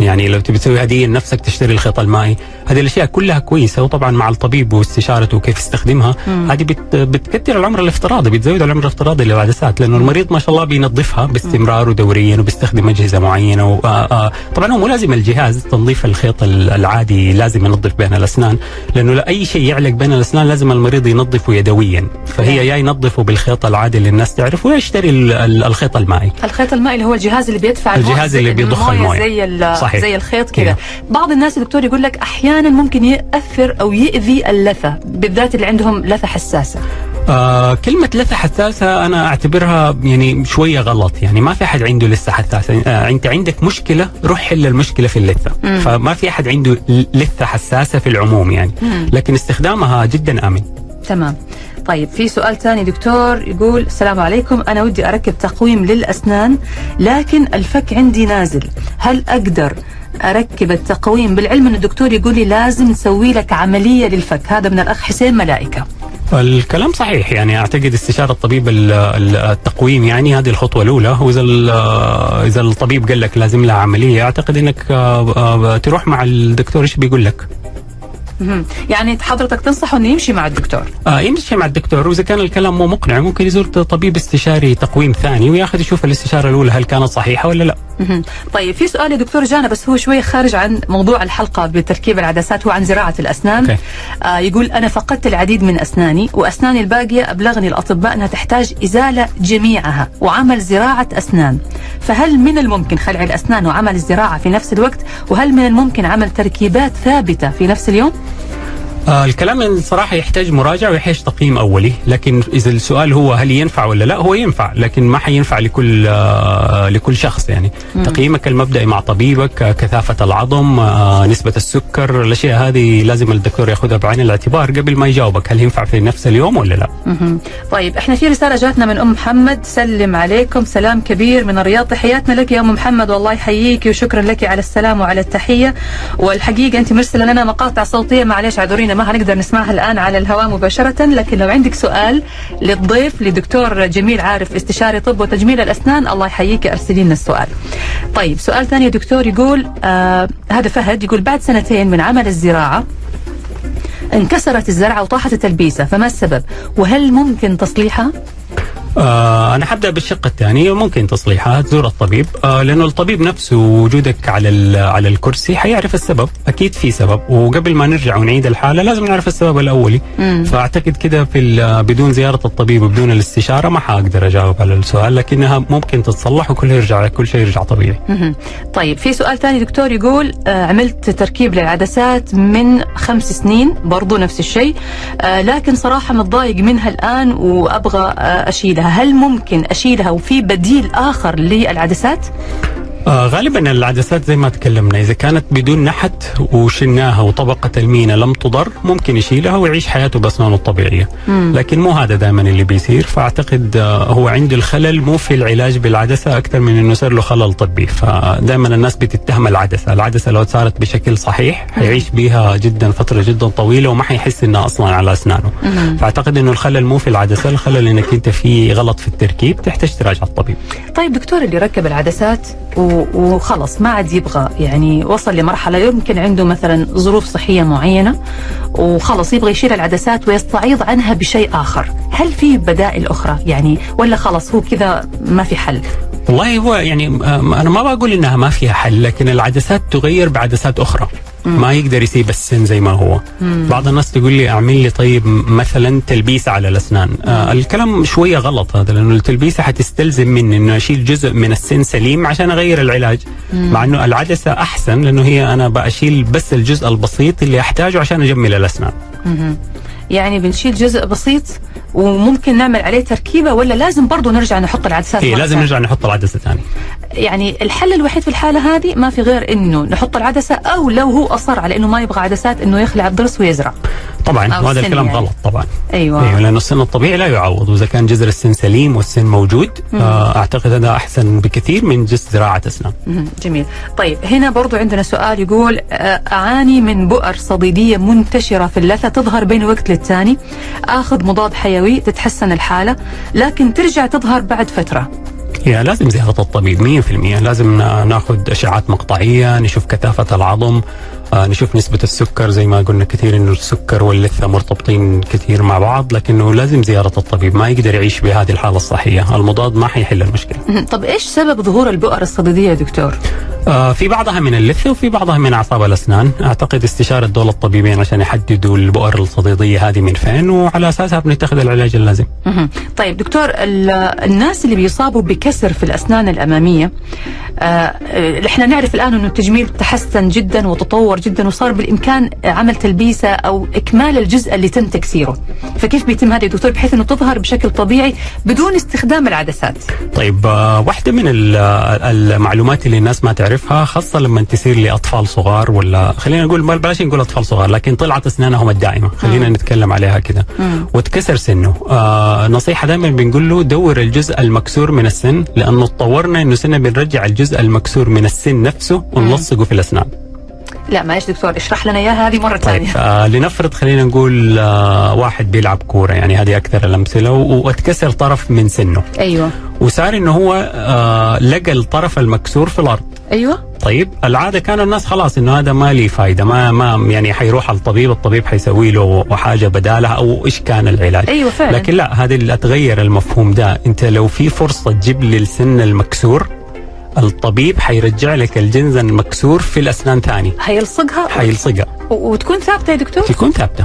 يعني لو تبي تسوي هدية لنفسك تشتري الخيط المائي. هذه الأشياء كلها كويسة وطبعا مع الطبيب واستشارته وكيف يستخدمها هذه بت بتكثر العمر الافتراضي بتزود العمر الافتراضي للعدسات لأنه المريض ما شاء الله بينظفها باستمرار ودوريا وبيستخدم أجهزة معينة و... آه آه طبعا هو مو لازم الجهاز تنظيف الخيط ال- العادي لازم ينظف بين الأسنان لأنه لا أي شيء يعلق بين الأسنان لازم المريض ينظفه يدويا فهي يا ينظفه بالخيط العادي اللي الناس تعرفه يا يشتري ال- ال- الخيط المائي الخيط المائي اللي هو الجهاز اللي بيدفع المويه الجهاز اللي بيضخ الموية. زي صحيح. زي الخيط كذا كده. بعض الناس دكتور يقول لك أحيانا ممكن يأثر أو يؤذي اللثة بالذات اللي عندهم لثة حساسة. آه كلمة لثة حساسة أنا أعتبرها يعني شوية غلط يعني ما في أحد عنده لثة حساسة. آه أنت عندك مشكلة روح حل المشكلة في اللثة. مم. فما في أحد عنده لثة حساسة في العموم يعني. مم. لكن استخدامها جدا آمن. تمام. طيب في سؤال ثاني دكتور يقول السلام عليكم أنا ودي أركب تقويم للأسنان لكن الفك عندي نازل. هل أقدر أركب التقويم؟ بالعلم أن الدكتور يقول لي لازم نسوي لك عملية للفك. هذا من الأخ حسين ملائكة. الكلام صحيح يعني أعتقد استشارة الطبيب ال- ال- التقويم يعني هذه الخطوة الأولى. وإذا ال- إذا الطبيب قال لك لازم لها عملية أعتقد أنك آه، آه، تروح مع الدكتور إيش بيقول لك. يعني حضرتك تنصحه أنه يمشي مع الدكتور. آه يمشي مع الدكتور. وإذا كان الكلام مو مقنع ممكن يزور طبيب استشاري تقويم ثاني وياخذ يشوف الاستشارة الأولى هل كانت صحيحة ولا لا. طيب في سؤال يا دكتور جانا بس هو شوية خارج عن موضوع الحلقة بتركيب العدسات هو عن زراعة الأسنان. أوكي. آه يقول أنا فقدت العديد من أسناني وأسناني الباقية أبلغني الأطباء أنها تحتاج إزالة جميعها وعمل زراعة أسنان. فهل من الممكن خلع الأسنان وعمل الزراعة في نفس الوقت وهل من الممكن عمل تركيبات ثابتة في نفس اليوم؟ آه الكلام الصراحه يحتاج مراجعة ويحتاج تقييم أولي لكن إذا السؤال هو هل ينفع ولا لا هو ينفع لكن ما حينفع لكل آه لكل شخص يعني مم. تقييمك المبدئي مع طبيبك آه كثافة العظم آه نسبة السكر الأشياء هذه لازم الدكتور ياخذها بعين الاعتبار قبل ما يجاوبك هل ينفع في نفس اليوم ولا لا. مهم. طيب إحنا في رسالة جاتنا من أم محمد سلم عليكم سلام كبير من الرياض تحياتنا لك يا أم محمد والله يحييك وشكرا لك على السلام وعلى التحية والحقيقة أنت مرسلة لنا مقاطع صوتية معلش اعذرينا ما هنقدر نسمعها الآن على الهواء مباشرة لكن لو عندك سؤال للضيف لدكتور جميل عارف استشاري طب وتجميل الأسنان الله يحييك أرسلي لنا السؤال. طيب سؤال ثاني يا دكتور يقول آه هذا فهد يقول بعد سنتين من عمل الزراعة انكسرت الزرعة وطاحت التلبيسة فما السبب وهل ممكن تصليحها آه أنا حبدأ بالشق الثاني ممكن تصليحها تزور الطبيب. آه لأنه الطبيب نفسه وجودك على ال- على الكرسي حيعرف السبب أكيد في سبب. وقبل ما نرجع ونعيد الحالة لازم نعرف السبب الأولي. مم. فأعتقد كده في بدون زيارة الطبيب وبدون الاستشارة ما حأقدر أجاوب على السؤال لكنها ممكن تتصلح وكل يرجع كل شيء يرجع طبيعي. مهم. طيب في سؤال ثاني دكتور يقول آه عملت تركيب للعدسات من خمس سنين برضو نفس الشيء آه لكن صراحة متضايق منها الآن وأبغى آه أشيلها. هل ممكن أشيلها وفي بديل آخر للعدسات؟ آه غالبا العدسات زي ما تكلمنا إذا كانت بدون نحت وشلناها وطبقة المينا لم تضر ممكن يشيلها ويعيش حياته بأسنانه الطبيعية. مم. لكن مو هذا دائما اللي بيصير. فأعتقد آه هو عنده الخلل مو في العلاج بالعدسة أكثر من إنه صار له خلل طبي. فدائما الناس بتتهم العدسة. العدسة لو صارت بشكل صحيح حيعيش بيها جدا فترة جدا طويلة وما حيحس إنها أصلا على أسنانه. مهم. فأعتقد إنه الخلل مو في العدسة الخلل إنك أنت في غلط في التركيب تحتاج تراجع الطبيب. طيب دكتور اللي ركب العدسات و- وخلص ما عاد يبغى. يعني وصل لمرحلة يمكن عنده مثلا ظروف صحية معينة وخلص يبغى يشيل العدسات ويستعيض عنها بشيء آخر. هل في بدائل أخرى؟ يعني ولا خلص هو كذا ما في حل؟ والله هو يعني آه، أنا ما بقول إنها ما فيها حل لكن العدسات تغير بعدسات أخرى. ما يقدر يسيب السن زي ما هو. بعض الناس تقول لي أعمل لي طيب مثلا تلبيسه على الأسنان. آه الكلام شوية غلط هذا لأنه التلبيسة حتستلزم مني إنه أشيل جزء من السن سليم عشان أغير العلاج. مع إنه العدسة أحسن لأنه هي أنا بشيل بس الجزء البسيط اللي أحتاجه عشان أجمل الأسنان. يعني بنشيل جزء بسيط وممكن نعمل عليه تركيبة ولا لازم برضه نرجع نحط العدسات اي لازم نرجع نحط العدسة ثاني يعني الحل الوحيد في الحالة هذه ما في غير إنه نحط العدسة أو لو هو أصر على إنه ما يبغى عدسات إنه يخلع الضرس ويزرع. طبعا وهذا الكلام يعني. غلط طبعا. أيوه. أيوه لأنه السن الطبيعي لا يعوض وإذا كان جذر السن سليم والسن موجود آه اعتقد هذا أحسن بكثير من جس زراعة أسنان. جميل. طيب هنا برضو عندنا سؤال يقول آه، أعاني من بؤر صديدية منتشرة في اللثة تظهر بين وقت للتاني آخذ مضاد حيوي تتحسن الحالة لكن ترجع تظهر بعد فترة. هي لازم زيارة الطبيب 100% لازم ناخذ اشعات مقطعية نشوف كثافة العظم. آه نشوف نسبة السكر زي ما قلنا كثير إنه السكر واللثة مرتبطين كثير مع بعض لكنه لازم زيارة الطبيب ما يقدر يعيش بهذه الحالة الصحية المضاد ما حيحل المشكلة. طب إيش سبب ظهور البؤر الصديدية يا دكتور؟ آه في بعضها من اللثة وفي بعضها من أعصاب الأسنان. أعتقد استشارة دول الطبيبين عشان يحددوا البؤر الصديدية هذه من فين وعلى أساسها بنتخذ العلاج اللازم. طيب دكتور الناس اللي بيصابوا بكسر في الأسنان الأمامية إحنا نعرف الآن أنه التجميل تحسن جدا وتطور جدا وصار بالإمكان عمل تلبيسة أو إكمال الجزء اللي تم تكسيره. فكيف بيتم هذا دكتور؟ بحيث أنه تظهر بشكل طبيعي بدون استخدام العدسات. طيب آه واحدة من المعلومات اللي الناس ما تعرف نعرفها خاصة لما تصير لأطفال صغار ولا خلينا نقول بلاش نقول أطفال صغار لكن طلعت أسنانهم الدائمة. خلينا نتكلم عليها كذا وتكسر سنه. آه نصيحة دائما بنقول له دور الجزء المكسور من السن لأنه تطورنا إنه سنة بنرجع الجزء المكسور من السن نفسه ونلصقه في الأسنان. لا معلش دكتور اشرح لنا إياها هذه مرة ثانية. طيب آه لنفرض خلينا نقول آه واحد بيلعب كورة يعني هذه أكثر الأمثلة واتكسر طرف من سنه. أيوه. وصار إنه هو آه لقى الطرف المكسور في الأرض. أيوه. طيب العادة كان الناس خلاص إنه هذا ما لي فايدة ما ما يعني حيروح على الطبيب الطبيب حيسوي له حاجة بدالها أو إيش كان العلاج. أيوه فعلا. لكن لا هذه اللي اتغير المفهوم ده. أنت لو في فرصة تجيب لي السن المكسور الطبيب حيرجع لك الجنز المكسور في الأسنان ثاني. حيلصقها؟ حيلصقها. وتكون ثابتة يا دكتور؟ تكون ثابتة.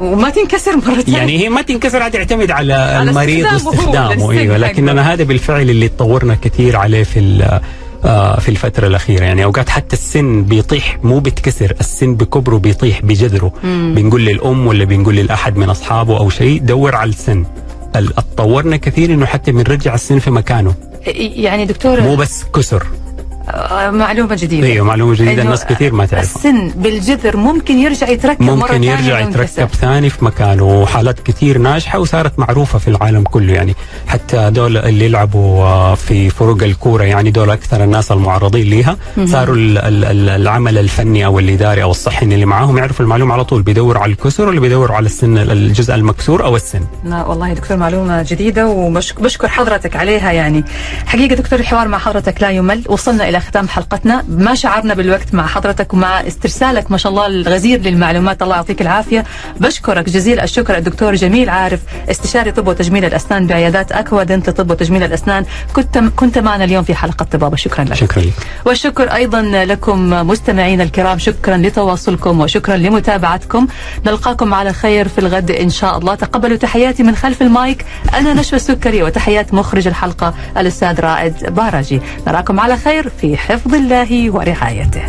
وما تنكسر مرة ثانية. يعني هي ما تنكسر عاد يعتمد على, على المريض واستخدامه. أيوه لكن أنا هذا بالفعل اللي تطورنا كثير عليه في آه، في الفترة الأخيرة. يعني أوقات حتى السن بيطيح مو بيتكسر السن بكبره بيطيح بجذره. بنقول للأم ولا بنقول لأحد من أصحابه أو شيء دور على السن. اتطورنا كثير إنه حتى بنرجع السن في مكانه. يعني دكتور مو بس كسر. معلومة جديدة. أيوه معلومة جديدة. الناس كثير ما تعرفها. السن بالجذر ممكن يرجع يتركب ممكن مرة يرجع يتركب ثاني في مكانه وحالات كثير ناجحة وصارت معروفة في العالم كله. يعني حتى دول اللي يلعبوا آه، في فروق الكورة يعني دول أكثر الناس المعرضين لها صاروا العمل الفني أو الإداري أو الصحي اللي معاهم يعرفوا المعلومة على طول. بيدور على الكسر ولا بيدور على السن الجزء المكسور أو السن. لا والله دكتور معلومة جديدة وبشكر حضرتك عليها يعني. حقيقة دكتور الحوار مع حضرتك لا يمل. وصلنا إلى ختام حلقتنا ما شعرنا بالوقت مع حضرتك ومع استرسالك. ما شاء الله الغزير للمعلومات. الله يعطيك العافية. بشكرك جزيل الشكر الدكتور جميل عارف استشاري طب وتجميل الأسنان بعيادات أكوا دنت طب وتجميل الأسنان. كنت كنت معنا اليوم في حلقة طبابة. شكرا لك. شكرا. لك والشكر أيضا لكم مستمعينا الكرام. شكرا لتواصلكم وشكرا لمتابعتكم. نلقاكم على خير في الغد إن شاء الله. تقبلوا تحياتي من خلف المايك. أنا نشوى السكري. وتحيات مخرج الحلقة الأستاذ رائد باراجي. نراكم على خير في حفظ الله ورعايته.